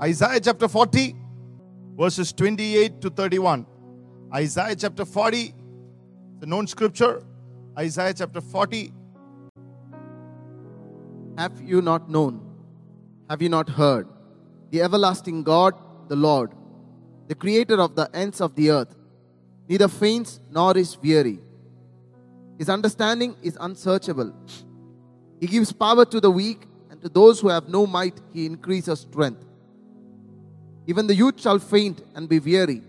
Isaiah chapter 40, verses 28 to 31. Isaiah chapter 40, the known scripture. Isaiah chapter 40, Have you not known? Have you not heard? The everlasting God, the Lord, the creator of the ends of the earth, neither faints nor is weary. His understanding is unsearchable. He gives power to the weak, and to those who have no might, he increases strength. Even the youth shall faint and be weary,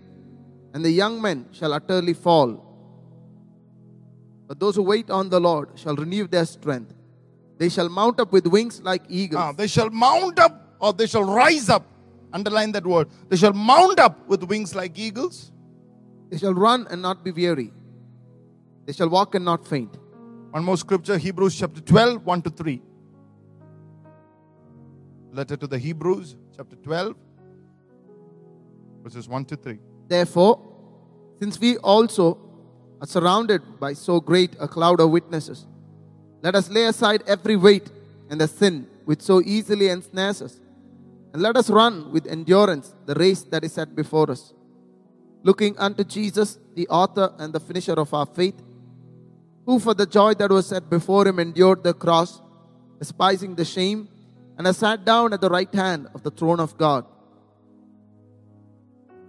and the young men shall utterly fall. But those who wait on the Lord shall renew their strength. They shall mount up with wings like eagles. Ah, they shall mount up or they shall rise up. Underline that word. They shall mount up with wings like eagles. They shall run and not be weary. They shall walk and not faint. One more scripture, Hebrews chapter 12, 1 to 3. Letter to the Hebrews, chapter 12, verses 1 to 3. Therefore, since we also are surrounded by so great a cloud of witnesses, let us lay aside every weight and the sin which so easily ensnares us, and let us run with endurance the race that is set before us, looking unto Jesus, the author and the finisher of our faith, who for the joy that was set before him endured the cross, despising the shame, and has sat down at the right hand of the throne of God.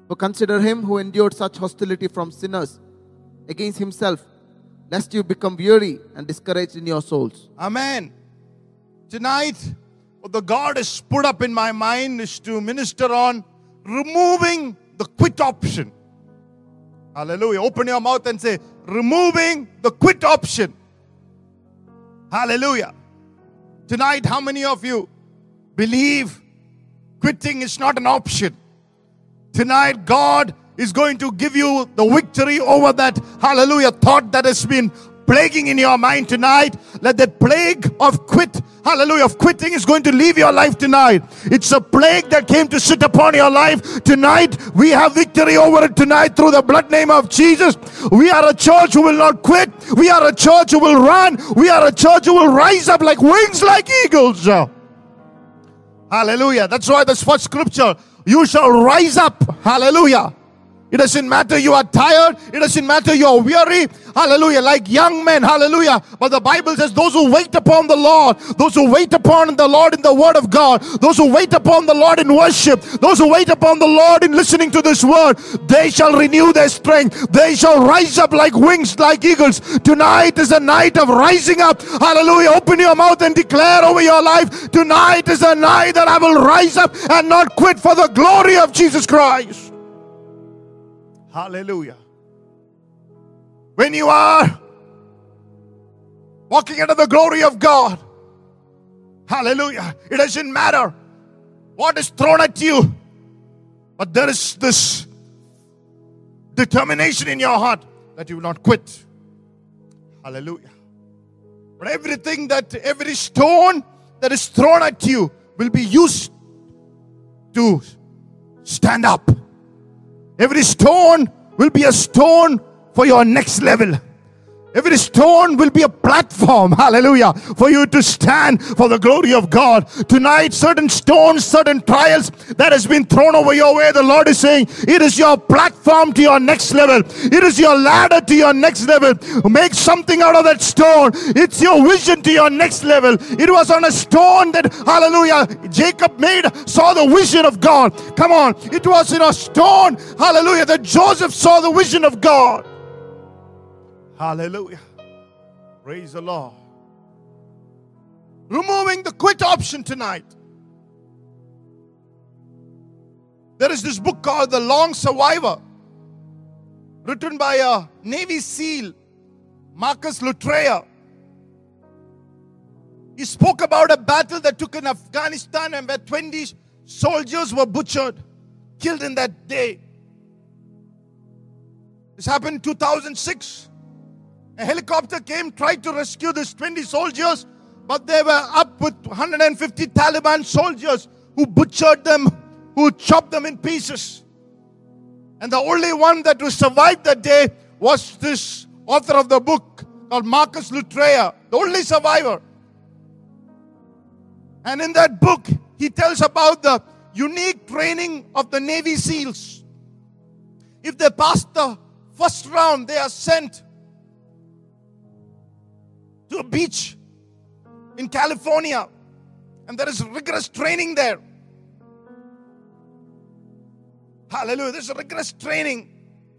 For consider him who endured such hostility from sinners against himself, lest you become weary and discouraged in your souls. Amen. Tonight, what the God has put up in my mind is to minister on removing the quit option. Hallelujah. Open your mouth and say, removing the quit option. Hallelujah. Tonight, how many of you believe quitting is not an option? Tonight, God is going to give you the victory over that hallelujah thought that has been plaguing in your mind tonight. Let that plague of quit, hallelujah, of quitting is going to leave your life tonight. It's a plague that came to sit upon your life tonight. We have victory over it tonight through the blood name of Jesus. We are a church who will not quit. We are a church who will run. We are a church who will rise up like wings like eagles. Hallelujah. That's why this first scripture, you shall rise up. Hallelujah. It doesn't matter you are tired. It doesn't matter you are weary. Hallelujah. Like young men. Hallelujah. But the Bible says those who wait upon the Lord, those who wait upon the Lord in the word of God, those who wait upon the Lord in worship, those who wait upon the Lord in listening to this word, they shall renew their strength. They shall rise up like wings, like eagles. Tonight is a night of rising up. Hallelujah. Open your mouth and declare over your life. Tonight is a night that I will rise up and not quit for the glory of Jesus Christ. Hallelujah. When you are walking into the glory of God, hallelujah, it doesn't matter what is thrown at you, but there is this determination in your heart that you will not quit. Hallelujah. But everything that, every stone that is thrown at you will be used to stand up. Every stone will be a stone for your next level. Every stone will be a platform, hallelujah, for you to stand for the glory of God. Tonight, certain stones, certain trials that has been thrown over your way, the Lord is saying, it is your platform to your next level. It is your ladder to your next level. Make something out of that stone. It's your vision to your next level. It was on a stone that, hallelujah, Jacob made, saw the vision of God. Come on. It was in a stone, hallelujah, that Joseph saw the vision of God. Hallelujah. Praise the Lord. Removing the quit option tonight. There is this book called The Lone Survivor, written by a Navy SEAL, Marcus Luttrell. He spoke about a battle that took in Afghanistan and where 20 soldiers were butchered, killed in that day. This happened in 2006. A helicopter came, tried to rescue these 20 soldiers, but they were up with 150 Taliban soldiers who butchered them, who chopped them in pieces. And the only one that was survived that day was this author of the book called Marcus Luttrell, the only survivor. And in that book, he tells about the unique training of the Navy SEALs. If they pass the first round, they are sent to a beach in California, and there is rigorous training there. Hallelujah. There's rigorous training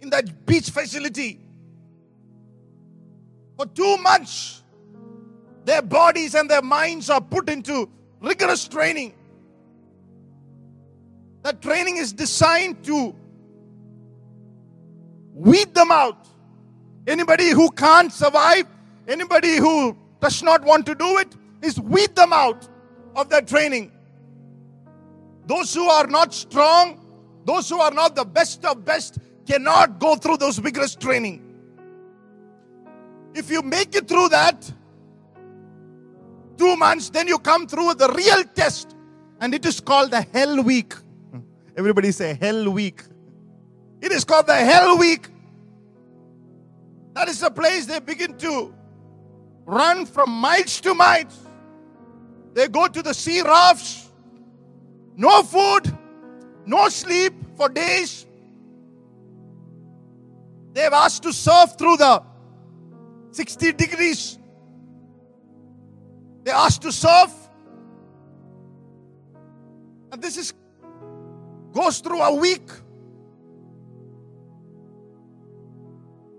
in that beach facility. For two months, their bodies and their minds are put into rigorous training. That training is designed to weed them out. Anybody who can't survive, anybody who does not want to do it, is weed them out of that training. Those who are not strong, those who are not the best of best, cannot go through those vigorous training. If you make it through that, two months, then you come through the real test, and it is called the hell week. Everybody say hell week. It is called the hell week. That is the place they begin to run from miles to miles. They go to the sea rafts, no food, no sleep for days. They've asked to surf through the 60 degrees. They asked to surf. And this is goes through a week.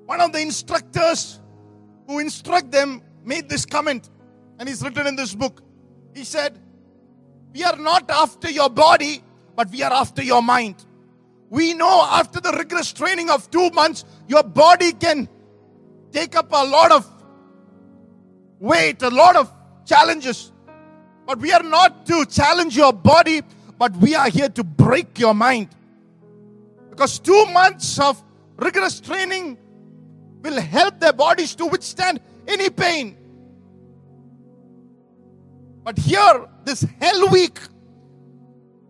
One of the instructors who instruct them made this comment, and he's written in this book. He said, We are not after your body, but we are after your mind. We know after the rigorous training of two months, your body can take up a lot of weight, a lot of challenges. But we are not to challenge your body, but we are here to break your mind. Because two months of rigorous training will help their bodies to withstand any pain. But here, this hell week,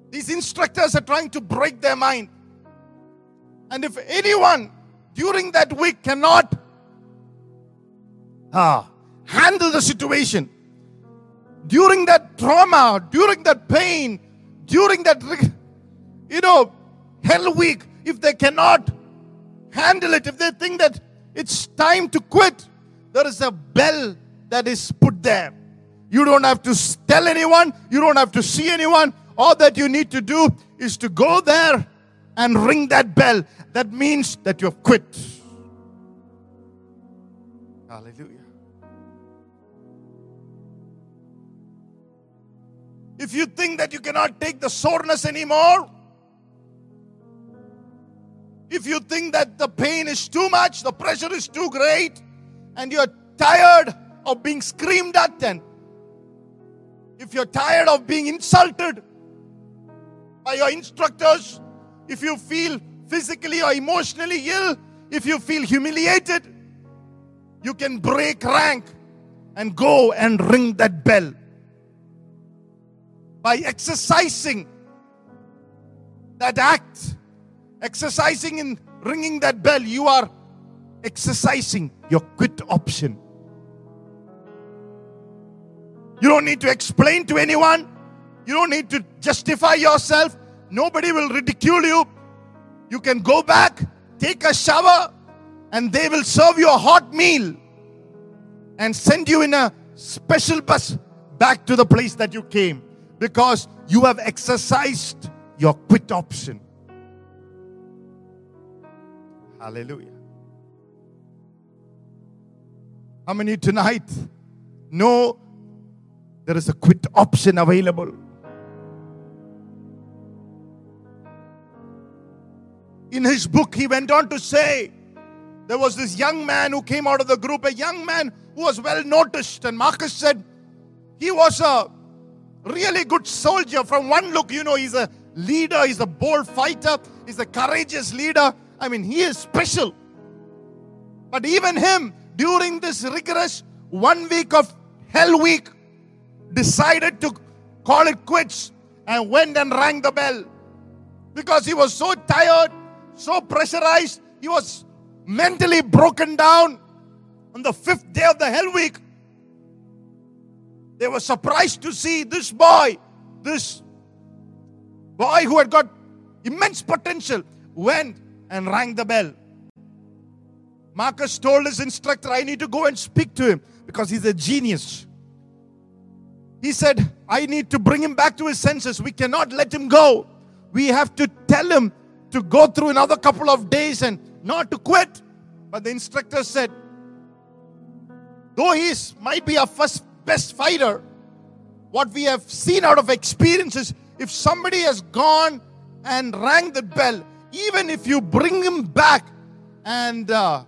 these instructors are trying to break their mind. And if anyone during that week cannot ah, handle the situation, during that trauma, during that pain, during that, you know, hell week, if they cannot handle it, if they think that it's time to quit, there is a bell that is put there. You don't have to tell anyone, you don't have to see anyone. All that you need to do is to go there and ring that bell. That means that you have quit. Hallelujah. If you think that you cannot take the soreness anymore, if you think that the pain is too much, the pressure is too great, and you're tired of being screamed at, and if you're tired of being insulted by your instructors, if you feel physically or emotionally ill, if you feel humiliated, you can break rank and go and ring that bell. By exercising that act, exercising in ringing that bell, you are exercising your quit option. You don't need to explain to anyone. You don't need to justify yourself. Nobody will ridicule you. You can go back, take a shower, and they will serve you a hot meal and send you in a special bus back to the place that you came because you have exercised your quit option. Hallelujah. How many tonight know there is a quit option available? In his book, he went on to say there was this young man who came out of the group, a young man who was well noticed. And Marcus said he was a really good soldier. From one look, you know, he's a leader, he's a bold fighter, he's a courageous leader. I mean, he is special. But even him, during this rigorous one week of hell week, decided to call it quits and went and rang the bell because he was so tired, so pressurized, he was mentally broken down on the fifth day of the hell week. They were surprised to see this boy, this boy who had got immense potential went and rang the bell. Marcus told his instructor, I need to go and speak to him because he's a genius. He said, I need to bring him back to his senses. We cannot let him go. We have to tell him to go through another couple of days and not to quit. But the instructor said, though he might be our first best fighter, what we have seen out of experiences, if somebody has gone and rang the bell, even if you bring him back and uh,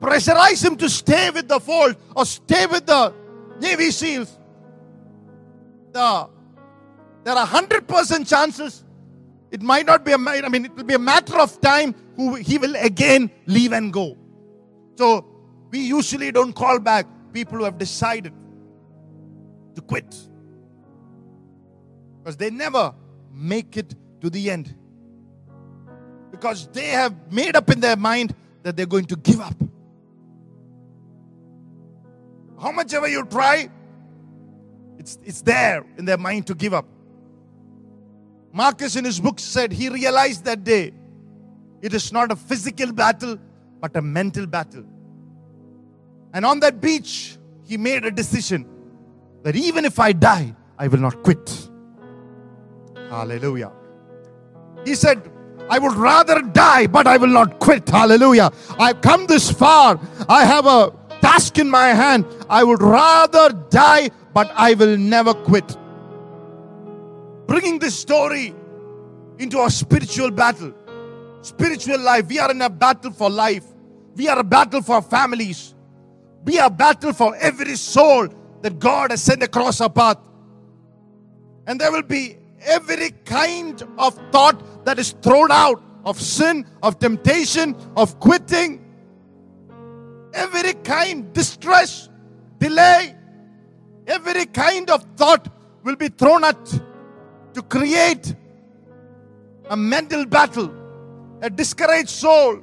pressurize him to stay with the fold or stay with the Navy SEALs, the, there are 100% chances it might not be a I mean, it will be a matter of time who he will again leave and go. So we usually don't call back people who have decided to quit. Because they never make it to the end. Because they have made up in their mind that they're going to give up. How much ever you try, it's, it's there in their mind to give up. Marcus in his book said he realized that day it is not a physical battle, but a mental battle. And on that beach, he made a decision that even if I die, I will not quit. Hallelujah. He said, I would rather die, but I will not quit. Hallelujah. I've come this far. I have a in my hand. I would rather die, but I will never quit. Bringing this story into our spiritual battle, spiritual life. We are in a battle for life. We are a battle for families. We are a battle for every soul that God has sent across our path. And there will be every kind of thought that is thrown out of sin, of temptation, of quitting, every kind distress, delay, every kind of thought will be thrown at to create a mental battle, a discouraged soul,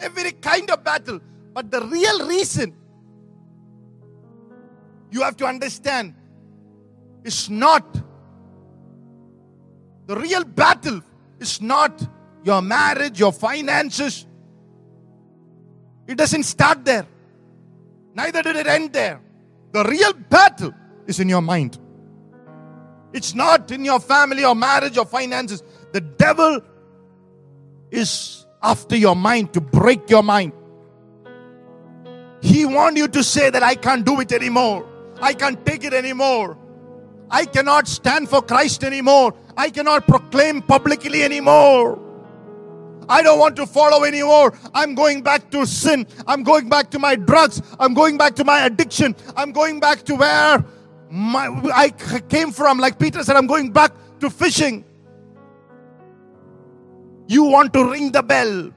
every kind of battle. But the real reason you have to understand is not the real battle is not your marriage, your finances. It doesn't start there. Neither did it end there. The real battle is in your mind. It's not in your family or marriage or finances. The devil is after your mind to break your mind. He wants you to say that I can't do it anymore. I can't take it anymore. I cannot stand for Christ anymore. I cannot proclaim publicly anymore. I don't want to follow anymore. I'm going back to sin. I'm going back to my drugs. I'm going back to my addiction. I'm going back to where my, I came from. Like Peter said, I'm going back to fishing. You want to ring the bell.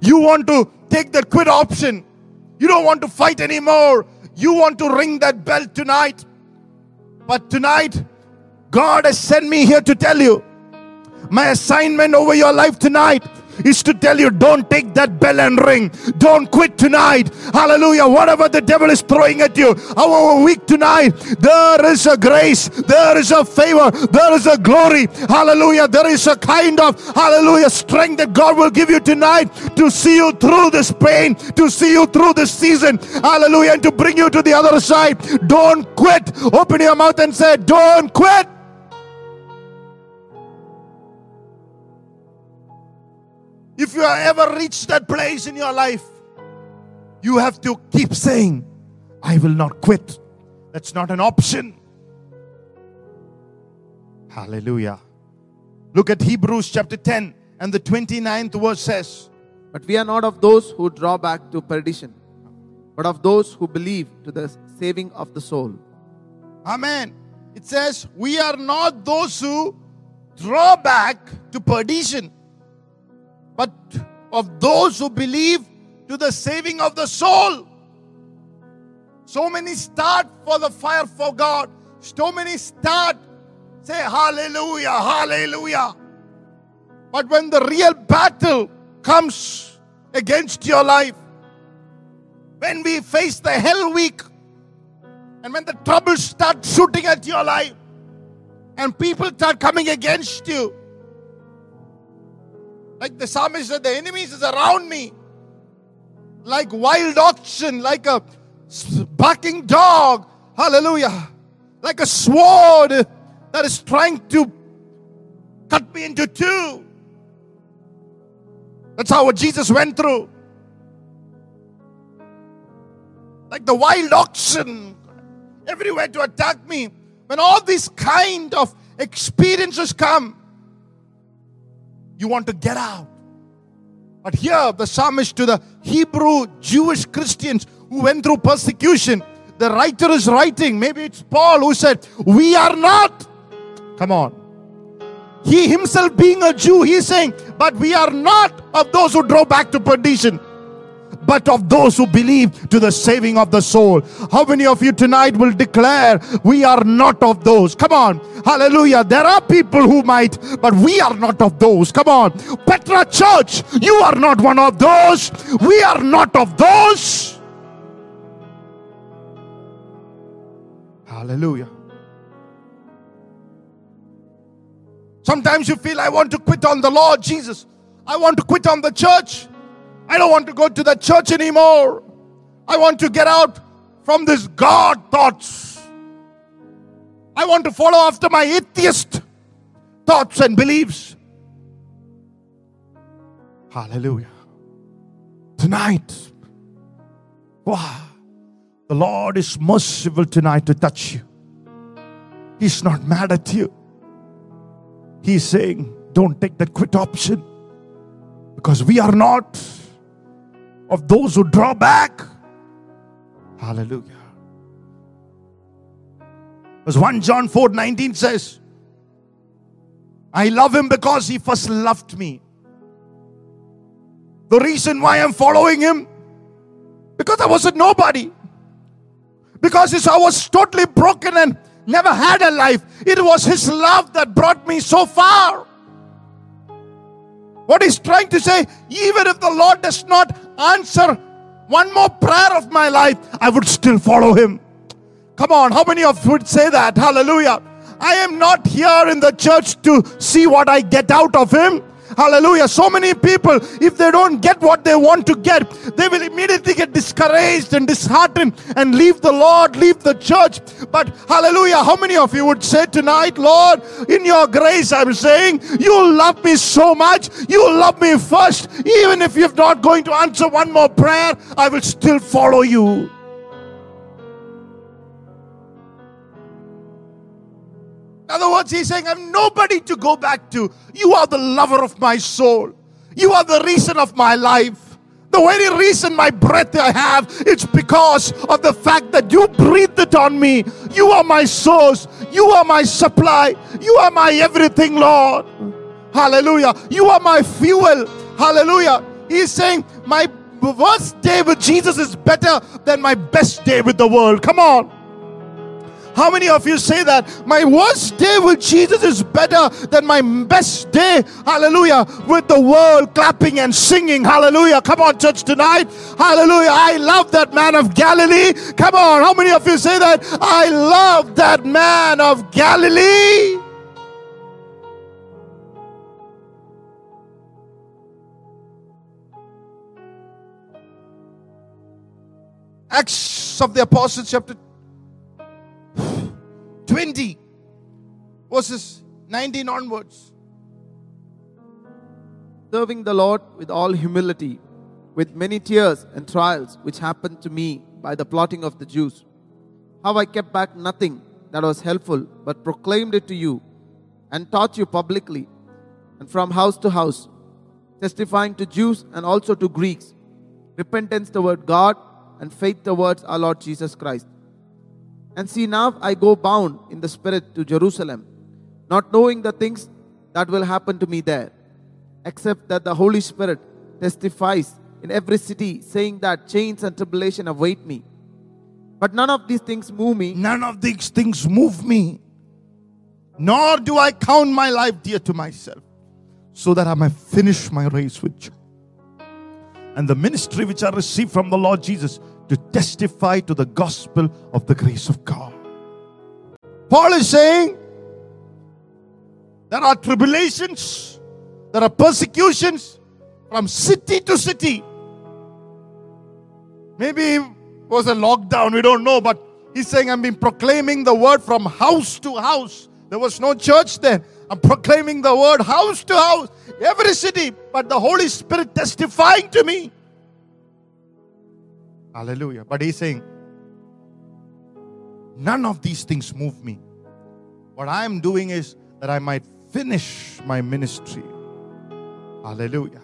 You want to take the quit option. You don't want to fight anymore. You want to ring that bell tonight. But tonight, God has sent me here to tell you my assignment over your life tonight is to tell you don't take that bell and ring. Don't quit tonight. Hallelujah. Whatever the devil is throwing at you, our week tonight, there is a grace, there is a favor, there is a glory. Hallelujah. There is a kind of hallelujah strength that God will give you tonight to see you through this pain, to see you through this season. Hallelujah. And to bring you to the other side. Don't quit. Open your mouth and say, Don't quit. If you have ever reached that place in your life, you have to keep saying, I will not quit. That's not an option. Hallelujah. Look at Hebrews chapter 10 and the 29th verse says, But we are not of those who draw back to perdition, but of those who believe to the saving of the soul. Amen. It says, We are not those who draw back to perdition, but of those who believe to the saving of the soul. So many start for the fire for God. So many start, say hallelujah, hallelujah. But when the real battle comes against your life, when we face the hell week, and when the troubles start shooting at your life, and people start coming against you. Like the psalmist said, the enemies is around me. Like wild oxen, like a barking dog. Hallelujah. Like a sword that is trying to cut me into two. That's how what Jesus went through. Like the wild oxen everywhere to attack me. When all these kind of experiences come, you want to get out. But here, the psalmist to the Hebrew Jewish Christians who went through persecution, the writer is writing, maybe it's Paul who said, We are not. Come on. He himself being a Jew, he's saying, But we are not of those who draw back to perdition but of those who believe to the saving of the soul. How many of you tonight will declare we are not of those? Come on. Hallelujah. There are people who might, but we are not of those. Come on. Petra Church, you are not one of those. We are not of those. Hallelujah. Sometimes you feel, I want to quit on the Lord Jesus. I want to quit on the church. I don't want to go to the church anymore. I want to get out from this God thoughts. I want to follow after my atheist thoughts and beliefs. Hallelujah. Tonight, wow, the Lord is merciful tonight to touch you. He's not mad at you. He's saying, don't take that quit option because we are not of those who draw back. Hallelujah. As 1 John 4 19 says, I love him because he first loved me. The reason why I'm following him, because I was a nobody. Because I was totally broken and never had a life. It was his love that brought me so far. What he's trying to say, even if the Lord does not answer one more prayer of my life, I would still follow him. Come on, how many of you would say that? Hallelujah. I am not here in the church to see what I get out of him. Hallelujah. So many people, if they don't get what they want to get, they will immediately get discouraged and disheartened and leave the Lord, leave the church. But hallelujah, how many of you would say tonight, Lord, in your grace, I'm saying, you love me so much. You love me first. Even if you're not going to answer one more prayer, I will still follow you. In other words, he's saying, I'm nobody to go back to. You are the lover of my soul. You are the reason of my life. The very reason my breath I have, it's because of the fact that you breathed it on me. You are my source. You are my supply. You are my everything, Lord. Hallelujah. You are my fuel. Hallelujah. He's saying, My worst day with Jesus is better than my best day with the world. Come on. How many of you say that? My worst day with Jesus is better than my best day, hallelujah, with the world clapping and singing, hallelujah. Come on, church, tonight, hallelujah. I love that man of Galilee. Come on, how many of you say that? I love that man of Galilee. Acts of the Apostles, chapter 20, verses 19 onwards. Serving the Lord with all humility, with many tears and trials which happened to me by the plotting of the Jews. How I kept back nothing that was helpful, but proclaimed it to you and taught you publicly and from house to house, testifying to Jews and also to Greeks repentance toward God and faith towards our Lord Jesus Christ. And see, now I go bound in the Spirit to Jerusalem, not knowing the things that will happen to me there, except that the Holy Spirit testifies in every city, saying that chains and tribulation await me. But none of these things move me. None of these things move me, nor do I count my life dear to myself, so that I may finish my race with joy. And the ministry which I received from the Lord Jesus to testify to the gospel of the grace of God. Paul is saying, There are tribulations, there are persecutions from city to city. Maybe it was a lockdown, we don't know, but he's saying, I've been proclaiming the word from house to house. There was no church then. I'm proclaiming the word house to house, every city, but the Holy Spirit testifying to me. Hallelujah. But he's saying, none of these things move me. What I am doing is that I might finish my ministry. Hallelujah.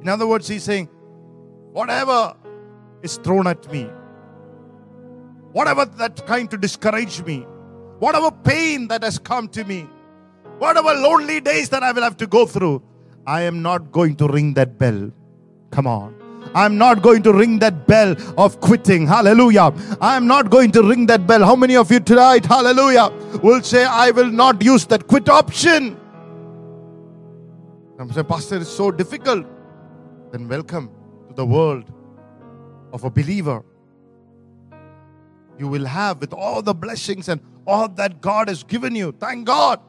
In other words, he's saying, whatever is thrown at me, whatever that trying to discourage me, whatever pain that has come to me, whatever lonely days that I will have to go through, I am not going to ring that bell. Come on. I'm not going to ring that bell of quitting. Hallelujah. I'm not going to ring that bell. How many of you tonight, hallelujah, will say, I will not use that quit option? I'm saying, Pastor, it's so difficult. Then welcome to the world of a believer. You will have with all the blessings and all that God has given you. Thank God.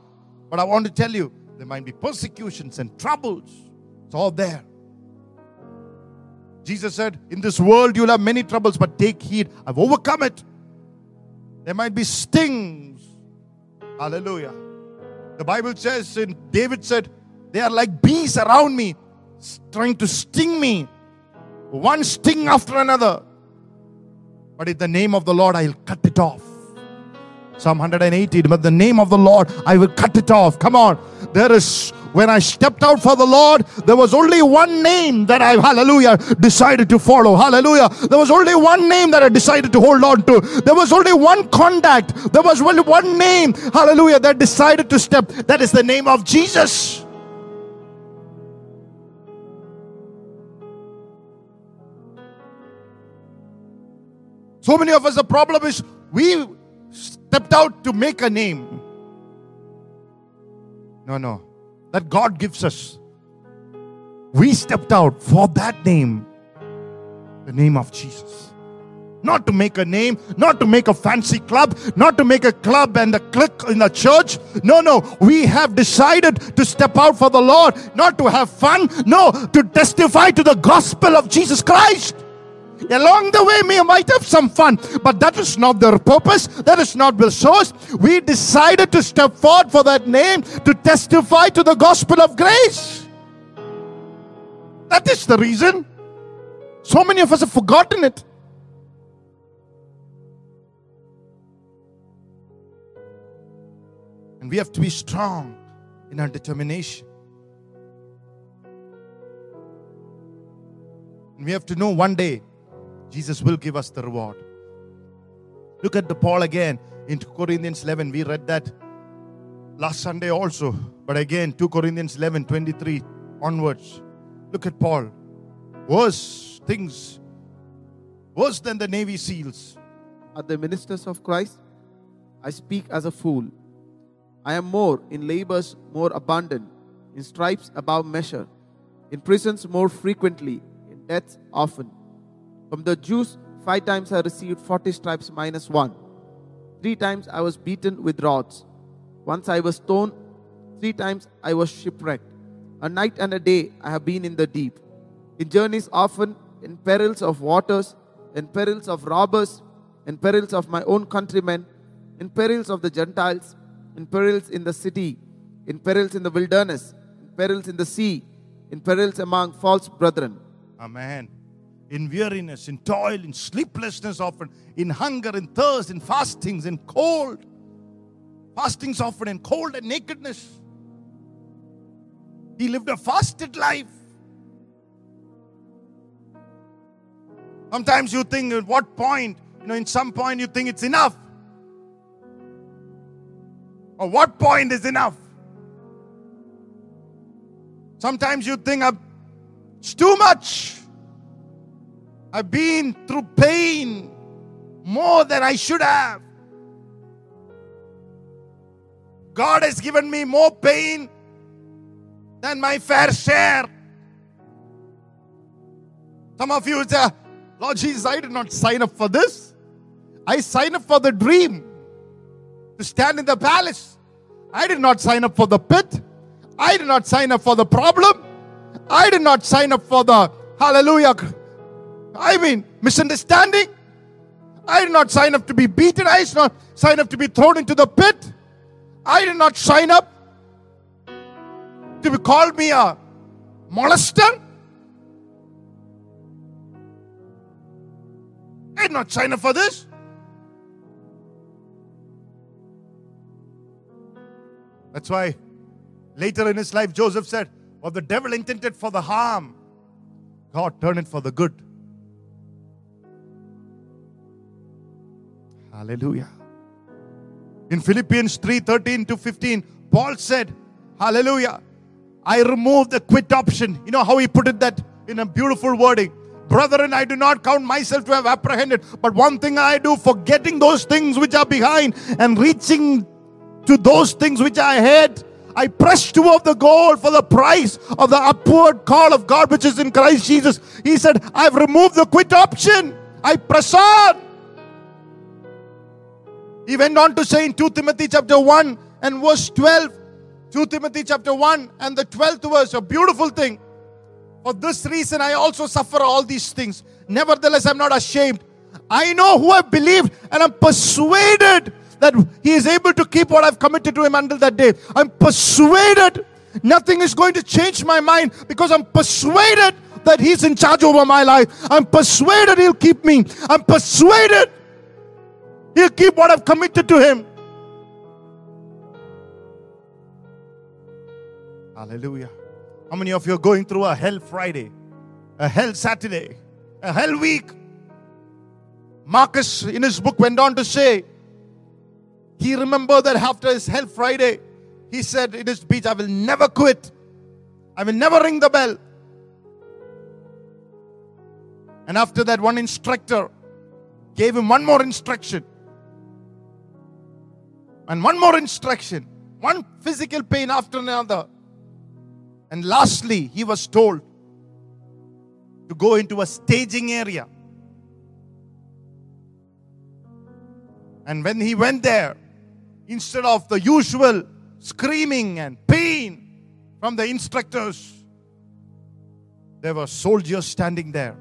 But I want to tell you, there might be persecutions and troubles. It's all there. Jesus said, In this world you'll have many troubles, but take heed. I've overcome it. There might be stings. Hallelujah. The Bible says, and David said, They are like bees around me, trying to sting me. One sting after another. But in the name of the Lord, I'll cut it off. Psalm 118, but the name of the Lord, I will cut it off. Come on. There is, when I stepped out for the Lord, there was only one name that I, hallelujah, decided to follow. Hallelujah. There was only one name that I decided to hold on to. There was only one contact. There was only one name, hallelujah, that decided to step. That is the name of Jesus. So many of us, the problem is we stepped out to make a name. No, no. That God gives us. We stepped out for that name, the name of Jesus. Not to make a name, not to make a fancy club, not to make a club and a clique in a church. No, no. We have decided to step out for the Lord, not to have fun. No, to testify to the gospel of Jesus Christ. Along the way, we might have some fun, but that is not their purpose. That is not the source. We decided to step forward for that name to testify to the gospel of grace. That is the reason. So many of us have forgotten it. And we have to be strong in our determination. And we have to know one day Jesus will give us the reward. Look at the Paul again in 2 Corinthians 11. We read that last Sunday also. But again, 2 Corinthians 11 23 onwards. Look at Paul. Worse things, worse than the Navy SEALs. Are the ministers of Christ? I speak as a fool. I am more in labors more abundant, in stripes above measure, in prisons more frequently, in deaths often. From the Jews, five times I received 40 stripes minus one. Three times I was beaten with rods. Once I was stoned. Three times I was shipwrecked. A night and a day I have been in the deep. In journeys often, in perils of waters, in perils of robbers, in perils of my own countrymen, in perils of the Gentiles, in perils in the city, in perils in the wilderness, in perils in the sea, in perils among false brethren. Amen. In weariness, in toil, in sleeplessness often, in hunger, in thirst, in fastings, in cold. Fastings often, in cold and nakedness. He lived a fasted life. Sometimes you think at what point, you know, in some point you think it's enough. Or what point is enough? Sometimes you think "Uh, it's too much. I've been through pain more than I should have. God has given me more pain than my fair share. Some of you say, Lord Jesus, I did not sign up for this. I signed up for the dream to stand in the palace. I did not sign up for the pit. I did not sign up for the problem. I did not sign up for the hallelujah. I mean, misunderstanding. I did not sign up to be beaten. I did not sign up to be thrown into the pit. I did not sign up to be called me a molester. I did not sign up for this. That's why later in his life, Joseph said, What the devil intended for the harm, God turned it for the good. Hallelujah. In Philippians 3 13 to 15, Paul said, Hallelujah. I removed the quit option. You know how he put it that in a beautiful wording. Brethren, I do not count myself to have apprehended, but one thing I do, forgetting those things which are behind and reaching to those things which I had. I press toward the goal for the price of the upward call of God which is in Christ Jesus. He said, I've removed the quit option. I press on. He went on to say in 2 Timothy chapter 1 and verse 12, 2 Timothy chapter 1 and the 12th verse, a beautiful thing. For this reason, I also suffer all these things. Nevertheless, I'm not ashamed. I know who I believed, and I'm persuaded that He is able to keep what I've committed to Him until that day. I'm persuaded nothing is going to change my mind because I'm persuaded that He's in charge over my life. I'm persuaded He'll keep me. I'm persuaded He'll keep what I've committed to Him. Hallelujah. How many of you are going through a hell Friday, a hell Saturday, a hell week? Marcus, in his book, went on to say, he remembered that after his hell Friday, he said in his speech, I will never quit. I will never ring the bell. And after that, one instructor gave him one more instruction. And one more instruction. One physical pain after another. And lastly, he was told to go into a staging area. And when he went there, instead of the usual screaming and pain from the instructors, there were soldiers standing there.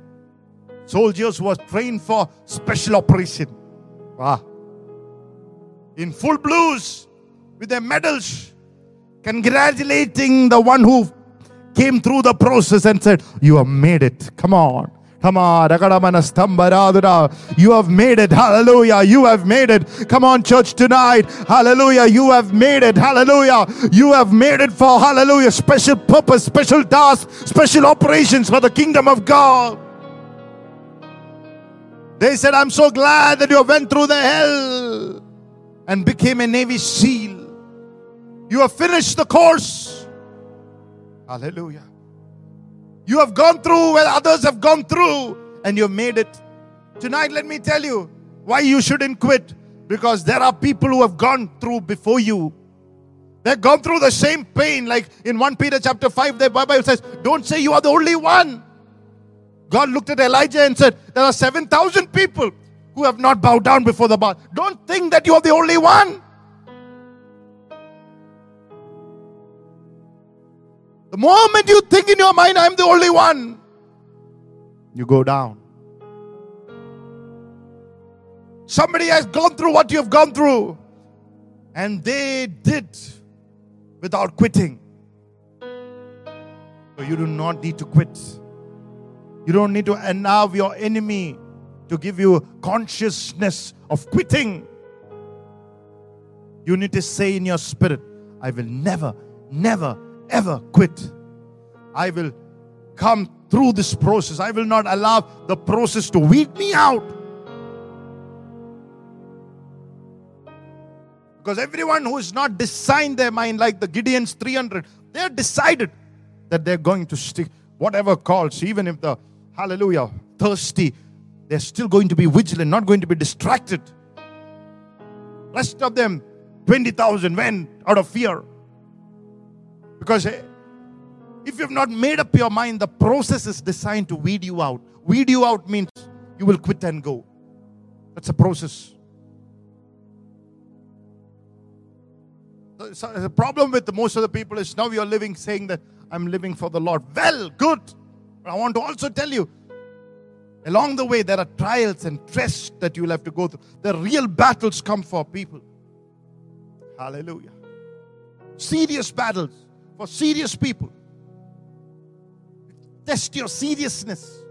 Soldiers who were trained for special operation. Wow. In full blues with their medals, congratulating the one who came through the process and said, You have made it. Come on. Come on. You have made it. Hallelujah. You have made it. Come on, church, tonight. Hallelujah. You have made it. Hallelujah. You have made it for, hallelujah, special purpose, special task, special operations for the kingdom of God. They said, I'm so glad that you went through the hell and became a Navy SEAL. You have finished the course. Hallelujah. You have gone through where others have gone through and you've made it. Tonight, let me tell you why you shouldn't quit. Because there are people who have gone through before you. They've gone through the same pain. Like in 1 Peter chapter 5, the Bible says, Don't say you are the only one. God looked at Elijah and said, There are 7,000 people who have not bowed down before the Baal. Don't think that you are the only one. The moment you think in your mind, I'm the only one, you go down. Somebody has gone through what you have gone through, and they did without quitting. So you do not need to quit. You don't need to allow your enemy to give you consciousness of quitting. You need to say in your spirit, I will never, never, ever quit. I will come through this process. I will not allow the process to weed me out. Because everyone who is not designed their mind like the Gideon's 300, they're decided that they're going to stick whatever calls, even if the hallelujah, thirsty, they're still going to be vigilant, not going to be distracted. Rest of them, 20,000 went out of fear. Because eh, if you have not made up your mind, the process is designed to weed you out. Weed you out means you will quit and go. That's a process. The, the problem with most of the people is now you're living saying that I'm living for the Lord. Well, good. But I want to also tell you along the way there are trials and tests that you'll have to go through. The real battles come for people. Hallelujah. Serious battles for serious people. Test your seriousness.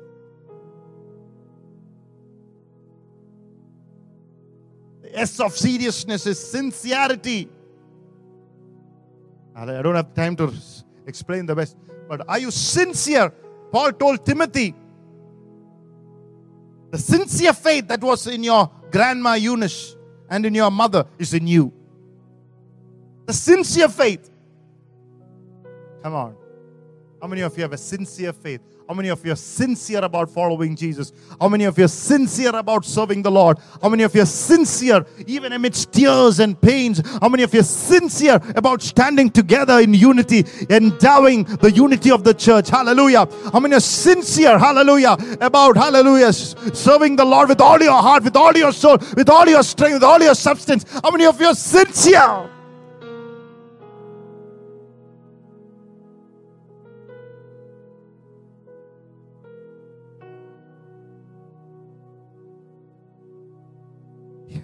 The S of seriousness is sincerity. I don't have time to explain the best, but are you sincere? Paul told Timothy, the sincere faith that was in your grandma Eunice and in your mother is in you. The sincere faith. Come on. How many of you have a sincere faith? How many of you are sincere about following Jesus? How many of you are sincere about serving the Lord? How many of you are sincere even amidst tears and pains? How many of you are sincere about standing together in unity, endowing the unity of the church? Hallelujah. How many are sincere, hallelujah, about hallelujah, serving the Lord with all your heart, with all your soul, with all your strength, with all your substance? How many of you are sincere?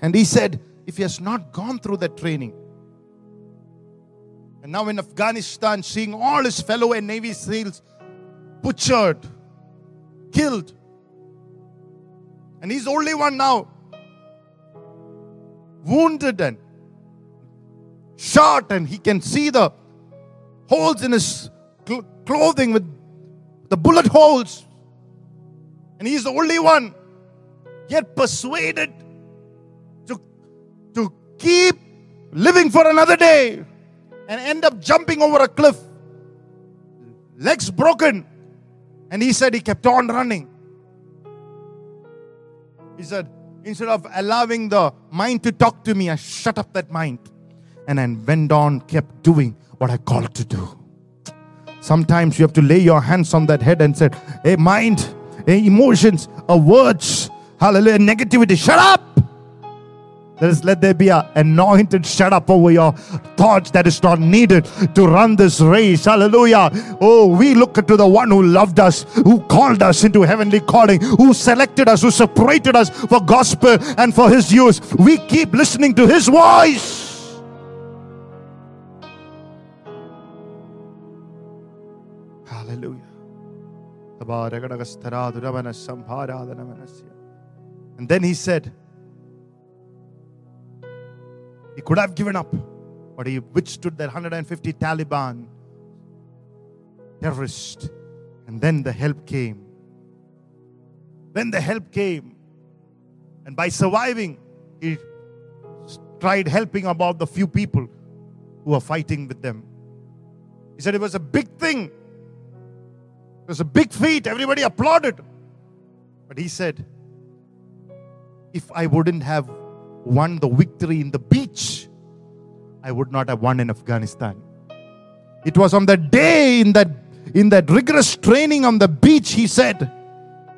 And he said, if he has not gone through that training, and now in Afghanistan, seeing all his fellow and Navy SEALs butchered, killed, and he's the only one now wounded and shot, and he can see the holes in his cl- clothing with the bullet holes, and he's the only one yet persuaded keep living for another day and end up jumping over a cliff, legs broken. And he said he kept on running. He said, instead of allowing the mind to talk to me, I shut up that mind and then went on, kept doing what I called to do. Sometimes you have to lay your hands on that head and say, Hey, mind, hey, emotions, uh, words, hallelujah, negativity, shut up. Let, us, let there be an anointed shut up over your thoughts that is not needed to run this race. Hallelujah. Oh, we look to the one who loved us, who called us into heavenly calling, who selected us, who separated us for gospel and for his use. We keep listening to his voice. Hallelujah. And then he said, he could have given up, but he withstood that 150 Taliban terrorists. And then the help came. Then the help came. And by surviving, he tried helping about the few people who were fighting with them. He said it was a big thing. It was a big feat. Everybody applauded. But he said, if I wouldn't have won the victory in the beach, I would not have won in Afghanistan. It was on that day in that in that rigorous training on the beach, he said,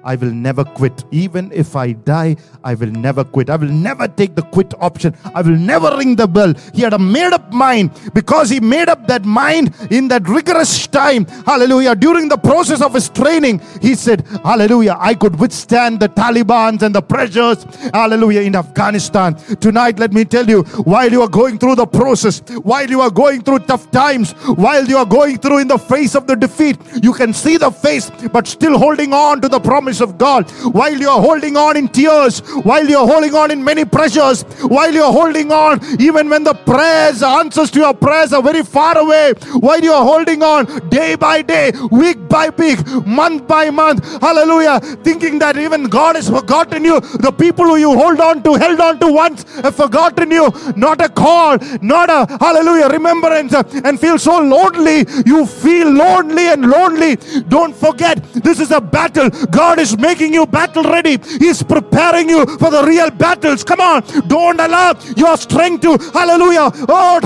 I will never quit. Even if I die, I will never quit. I will never take the quit option. I will never ring the bell. He had a made up mind because he made up that mind in that rigorous time. Hallelujah. During the process of his training, he said, Hallelujah, I could withstand the Taliban's and the pressures. Hallelujah. In Afghanistan. Tonight, let me tell you, while you are going through the process, while you are going through tough times, while you are going through in the face of the defeat, you can see the face, but still holding on to the promise of God. While you are holding on in tears, while you are holding on in many pressures, while you are holding on, even when the prayers, answers to your prayers are very far away, while you are holding on day by day, week by week, month by month, hallelujah, thinking that even God has forgotten you. The people who you hold on to, held on to once, have forgotten you. Not a call, not a hallelujah remembrance, and feel so lonely. You feel lonely and lonely. Don't forget This is a battle. God is making you battle ready. He's preparing you for the real battles. Come on. Don't allow your strength to, hallelujah, oh,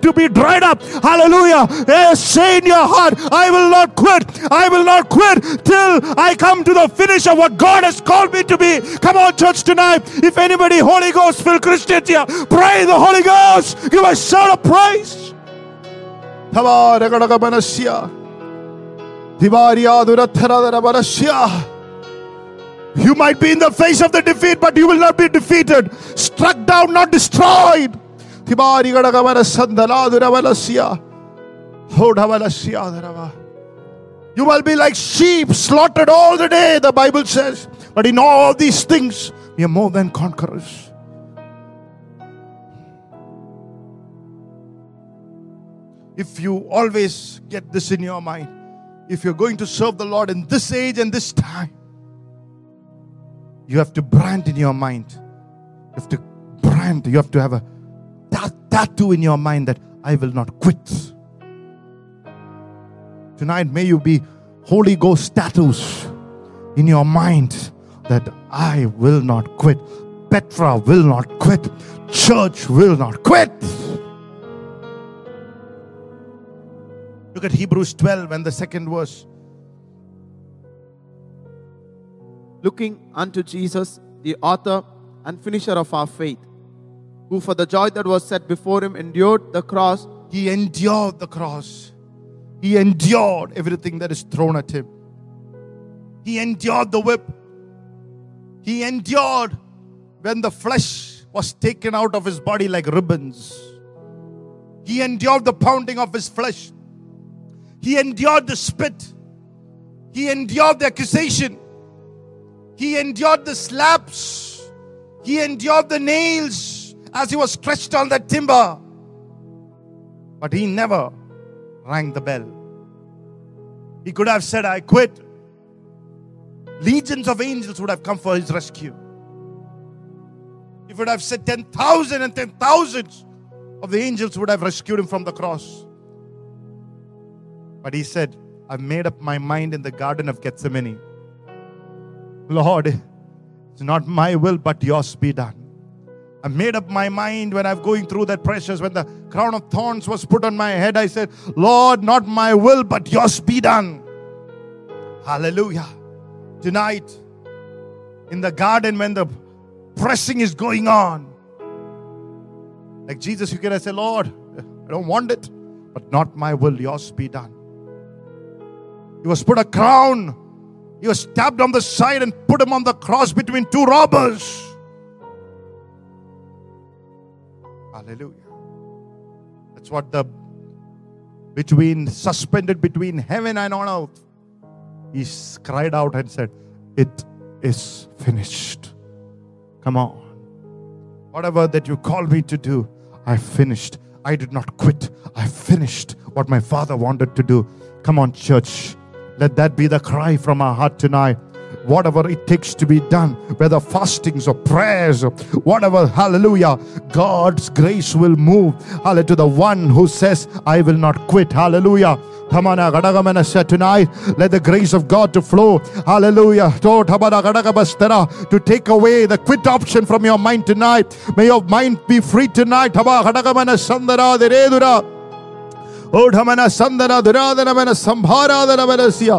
to be dried up. Hallelujah. Say in your heart, I will not quit. I will not quit till I come to the finish of what God has called me to be. Come on, church, tonight. If anybody Holy Ghost filled Christians here, pray the Holy Ghost. Give a shout of praise. Thabara Gadagamana You might be in the face of the defeat, but you will not be defeated. Struck down, not destroyed. You will be like sheep slaughtered all the day, the Bible says. But in all these things, we are more than conquerors. If you always get this in your mind, if you're going to serve the Lord in this age and this time, you have to brand in your mind. You have to brand. You have to have a tat- tattoo in your mind that I will not quit. Tonight, may you be Holy Ghost tattoos in your mind that I will not quit. Petra will not quit. Church will not quit. Look at Hebrews 12 and the second verse. looking unto Jesus, the author and finisher of our faith, who for the joy that was set before him endured the cross, He endured the cross. He endured everything that is thrown at him. He endured the whip. He endured when the flesh was taken out of his body like ribbons. He endured the pounding of his flesh. He endured the spit. He endured the accusation. He endured the slaps. He endured the nails as he was stretched on that timber. But he never rang the bell. He could have said, I quit. Legions of angels would have come for his rescue. He would have said 10,000 and 10,000s of the angels would have rescued him from the cross. But he said, I've made up my mind in the Garden of Gethsemane. Lord, it's not my will, but yours be done. I made up my mind when I'm going through that pressures, when the crown of thorns was put on my head. I said, Lord, not my will, but yours be done. Hallelujah. Tonight, in the garden, when the pressing is going on, like Jesus, you can say, Lord, I don't want it, but not my will, yours be done. He was put a crown he was stabbed on the side and put him on the cross between two robbers. Hallelujah. That's what the between suspended between heaven and on earth. He cried out and said, It is finished. Come on. Whatever that you call me to do, I finished. I did not quit. I finished what my father wanted to do. Come on, church. Let that be the cry from our heart tonight. Whatever it takes to be done, whether fastings or prayers, or whatever, hallelujah, God's grace will move. Hallelujah, to the one who says, I will not quit. Hallelujah. Thamana Gadagamana said tonight, let the grace of God to flow. Hallelujah. To take away the quit option from your mind tonight. May your mind be free tonight. ಓಢಮನ ಸಂದನ ದುರಾದನಮನ ಸಂಭಾರಾದನ ಮನಸ್ಯ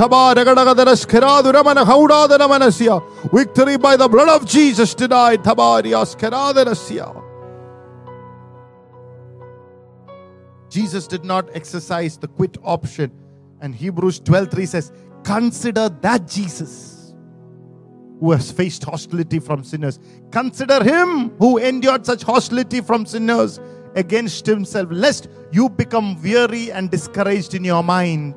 ಥಬಾರಗಡಗದನ ಸ್ಖರಾದುರಮನ ಹೌಡಾದನ ಮನಸ್ಯ Victory by the blood of Jesus tonight. Thabaria skaradanasya. Jesus did not exercise the quit option. And Hebrews 12:3 says, Consider that Jesus who has faced hostility from sinners. Consider him who endured such hostility from sinners against himself, lest you become weary and discouraged in your mind.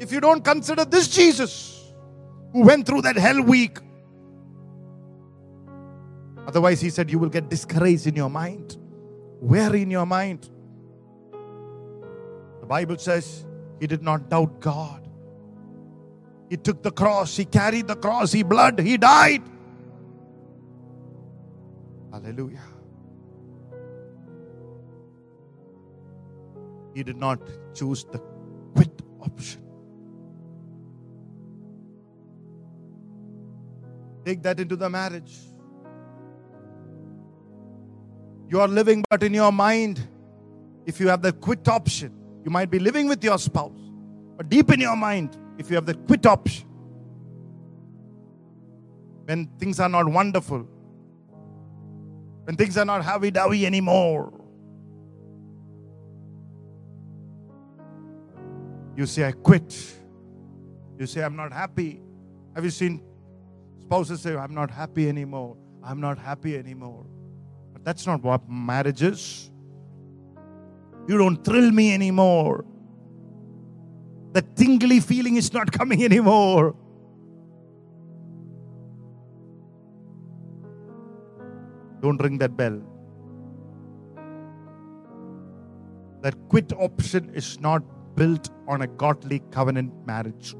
If you don't consider this Jesus who went through that hell week, otherwise, he said, you will get discouraged in your mind, weary in your mind. The Bible says he did not doubt God. He took the cross, he carried the cross, he bled, he died. Hallelujah. he did not choose the quit option. Take that into the marriage. You are living, but in your mind, if you have the quit option, you might be living with your spouse, but deep in your mind, if you have the quit option, when things are not wonderful, when things are not happy dovey anymore, you say, I quit. You say, I'm not happy. Have you seen spouses say, I'm not happy anymore? I'm not happy anymore. But that's not what marriage is. You don't thrill me anymore. The tingly feeling is not coming anymore. Don't ring that bell. That quit option is not built on a godly covenant marriage.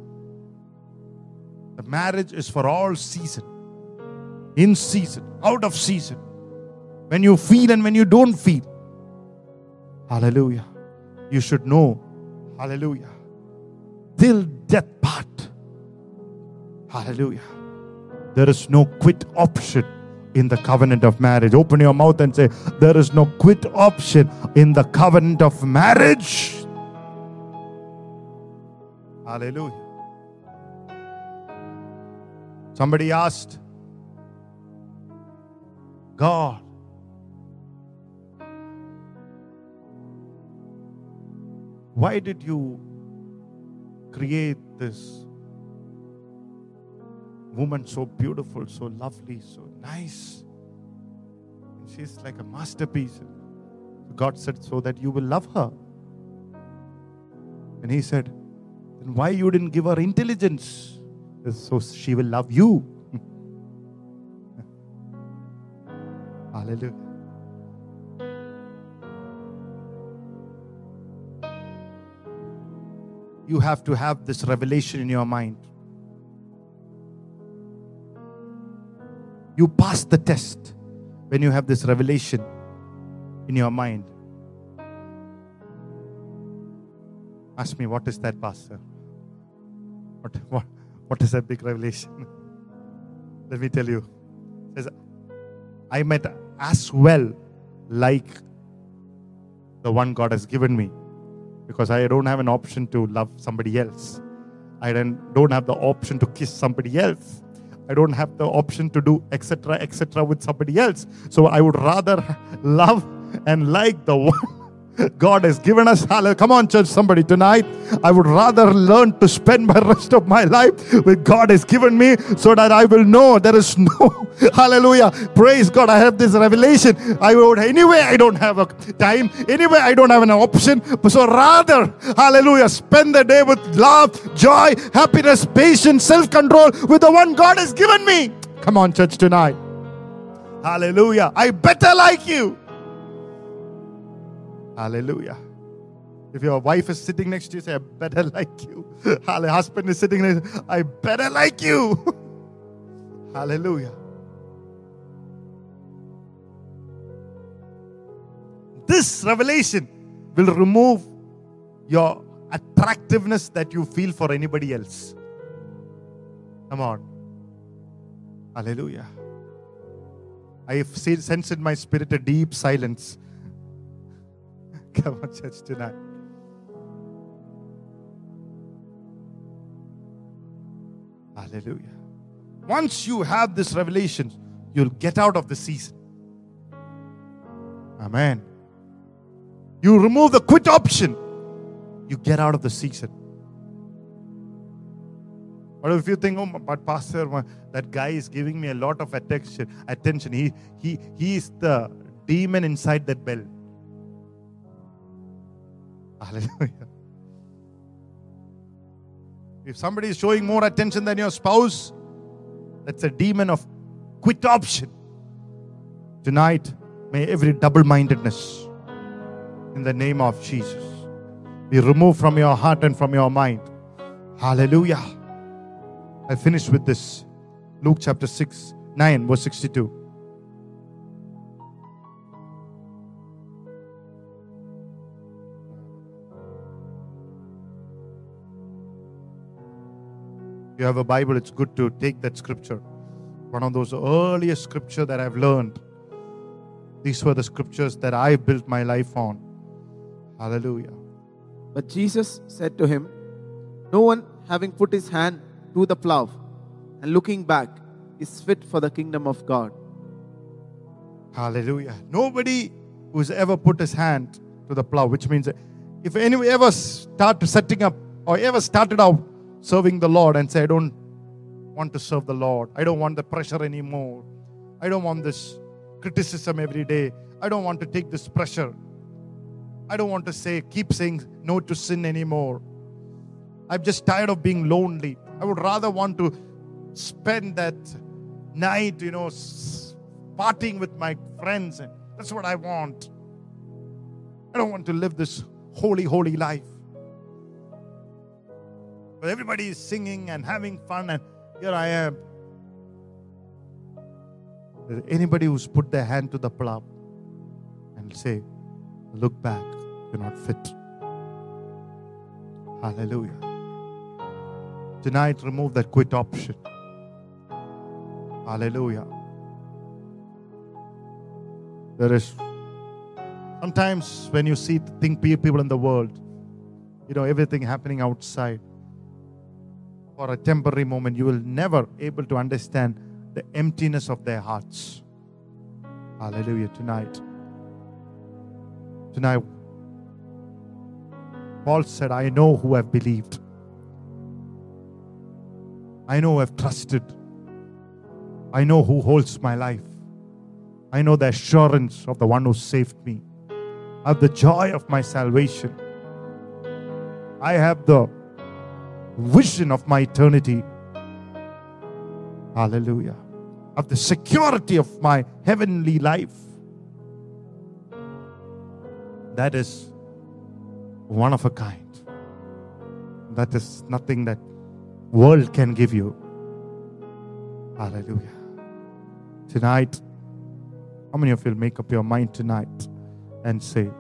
The marriage is for all season, in season, out of season, when you feel and when you don't feel. Hallelujah. You should know, hallelujah, till death part. Hallelujah. There is no quit option in the covenant of marriage. Open your mouth and say, There is no quit option in the covenant of marriage. Hallelujah. Somebody asked, God, why did you create this woman so beautiful, so lovely, so nice? And she's like a masterpiece. God said, so that you will love her. And he said, then why you didn't give her intelligence? So she will love you. Hallelujah. You have to have this revelation in your mind. You pass the test when you have this revelation in your mind. Ask me, what is that, Pastor? What, what, what is that big revelation? Let me tell you. Says, I might as well like the one God has given me because I don't have an option to love somebody else. I don't have the option to kiss somebody else. I don't have the option to do etc. etc. with somebody else. So I would rather love and like the one God has given us. Hallelujah. Come on, church, somebody tonight. I would rather learn to spend my rest of my life with God has given me so that I will know there is no hallelujah. Praise God. I have this revelation. I would anyway, I don't have a time. Anyway, I don't have an option. So rather, hallelujah, spend the day with love, joy, happiness, patience, self-control with the one God has given me. Come on, church, tonight. Hallelujah. I better like you. Hallelujah. If your wife is sitting next to you, say, I better like you. Hallelujah. Husband is sitting next I better like you. Hallelujah. This revelation will remove your attractiveness that you feel for anybody else. Come on. Hallelujah. I have sensed in my spirit a deep silence Come on, church, tonight. Hallelujah. Once you have this revelation, you'll get out of the season. Amen. You remove the quit option, you get out of the season. What if you think, oh, but Pastor, that guy is giving me a lot of attention. Attention. He he he is the demon inside that bell. Hallelujah. If somebody is showing more attention than your spouse, that's a demon of quit option. Tonight, may every double mindedness in the name of Jesus be removed from your heart and from your mind. Hallelujah. I finish with this. Luke chapter 6, 9, verse 62. You have a Bible, it's good to take that scripture. One of those earliest scripture that I've learned. These were the scriptures that I built my life on. Hallelujah. But Jesus said to him, No one having put his hand to the plough and looking back is fit for the kingdom of God. Hallelujah. Nobody who's ever put his hand to the plow, which means if anyone ever start setting up or ever started out serving the Lord and say, I don't want to serve the Lord, I don't want the pressure anymore, I don't want this criticism every day, I don't want to take this pressure, I don't want to say, keep saying no to sin anymore. I'm just tired of being lonely. I would rather want to spend that night, you know, partying with my friends. And that's what I want. I don't want to live this holy, holy life. But everybody is singing and having fun, and here I am. Anybody who's put their hand to the plow and say, Look back, you're not fit. Hallelujah. Tonight, remove that quit option. Hallelujah. There is sometimes when you see think people in the world, you know, everything happening outside. For a temporary moment, you will never able to understand the emptiness of their hearts. Hallelujah. Tonight. Tonight, Paul said, I know who I've believed. I know who I've trusted. I know who holds my life. I know the assurance of the one who saved me. I have the joy of my salvation. I have the vision of my eternity. Hallelujah. Of the security of my heavenly life. That is one of a kind. That is nothing that world can give you. Hallelujah. Tonight, how many of you will make up your mind tonight and say,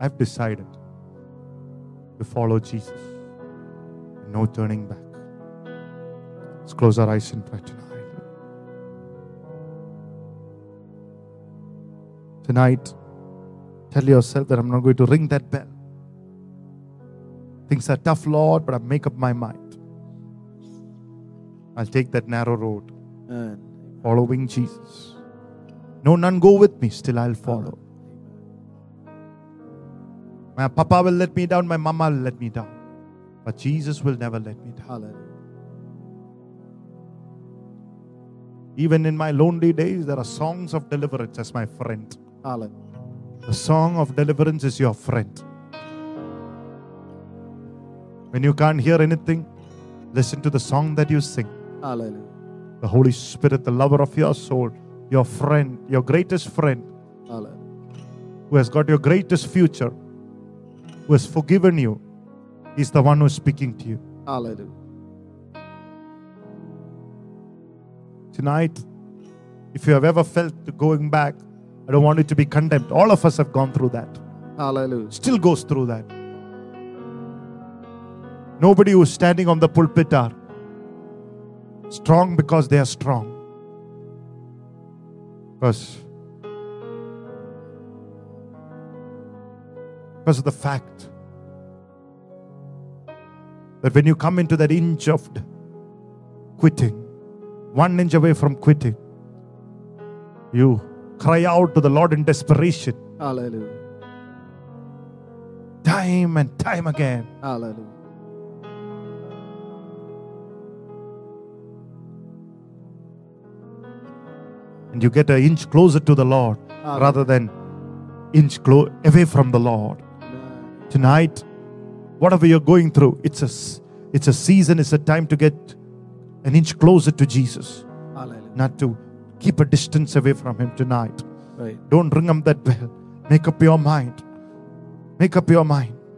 I've decided to follow Jesus. No turning back. Let's close our eyes in prayer tonight. Tonight, tell yourself that I'm not going to ring that bell. Things are tough, Lord, but I make up my mind. I'll take that narrow road, Amen. following Jesus. No, none go with me, still I'll follow. My papa will let me down, my mama will let me down. But Jesus will never let me down. Hallelujah. Even in my lonely days, there are songs of deliverance as my friend. Hallelujah. The song of deliverance is your friend. When you can't hear anything, listen to the song that you sing. Hallelujah. The Holy Spirit, the lover of your soul, your friend, your greatest friend, Hallelujah. who has got your greatest future, who has forgiven you, is the one who is speaking to you. Hallelujah. Tonight, if you have ever felt going back, I don't want you to be condemned. All of us have gone through that. Hallelujah. Still goes through that. Nobody who's standing on the pulpit are strong because they are strong. Because, because of the fact that when you come into that inch of quitting, one inch away from quitting, you cry out to the Lord in desperation, Hallelujah. time and time again. Hallelujah. and you get an inch closer to the Lord rather than inch clo- away from the Lord. Amen. Tonight, whatever you're going through, it's a it's a season, it's a time to get an inch closer to Jesus, Hallelujah. not to keep a distance away from Him tonight. Right. Don't ring up that bell. Make up your mind. Make up your mind.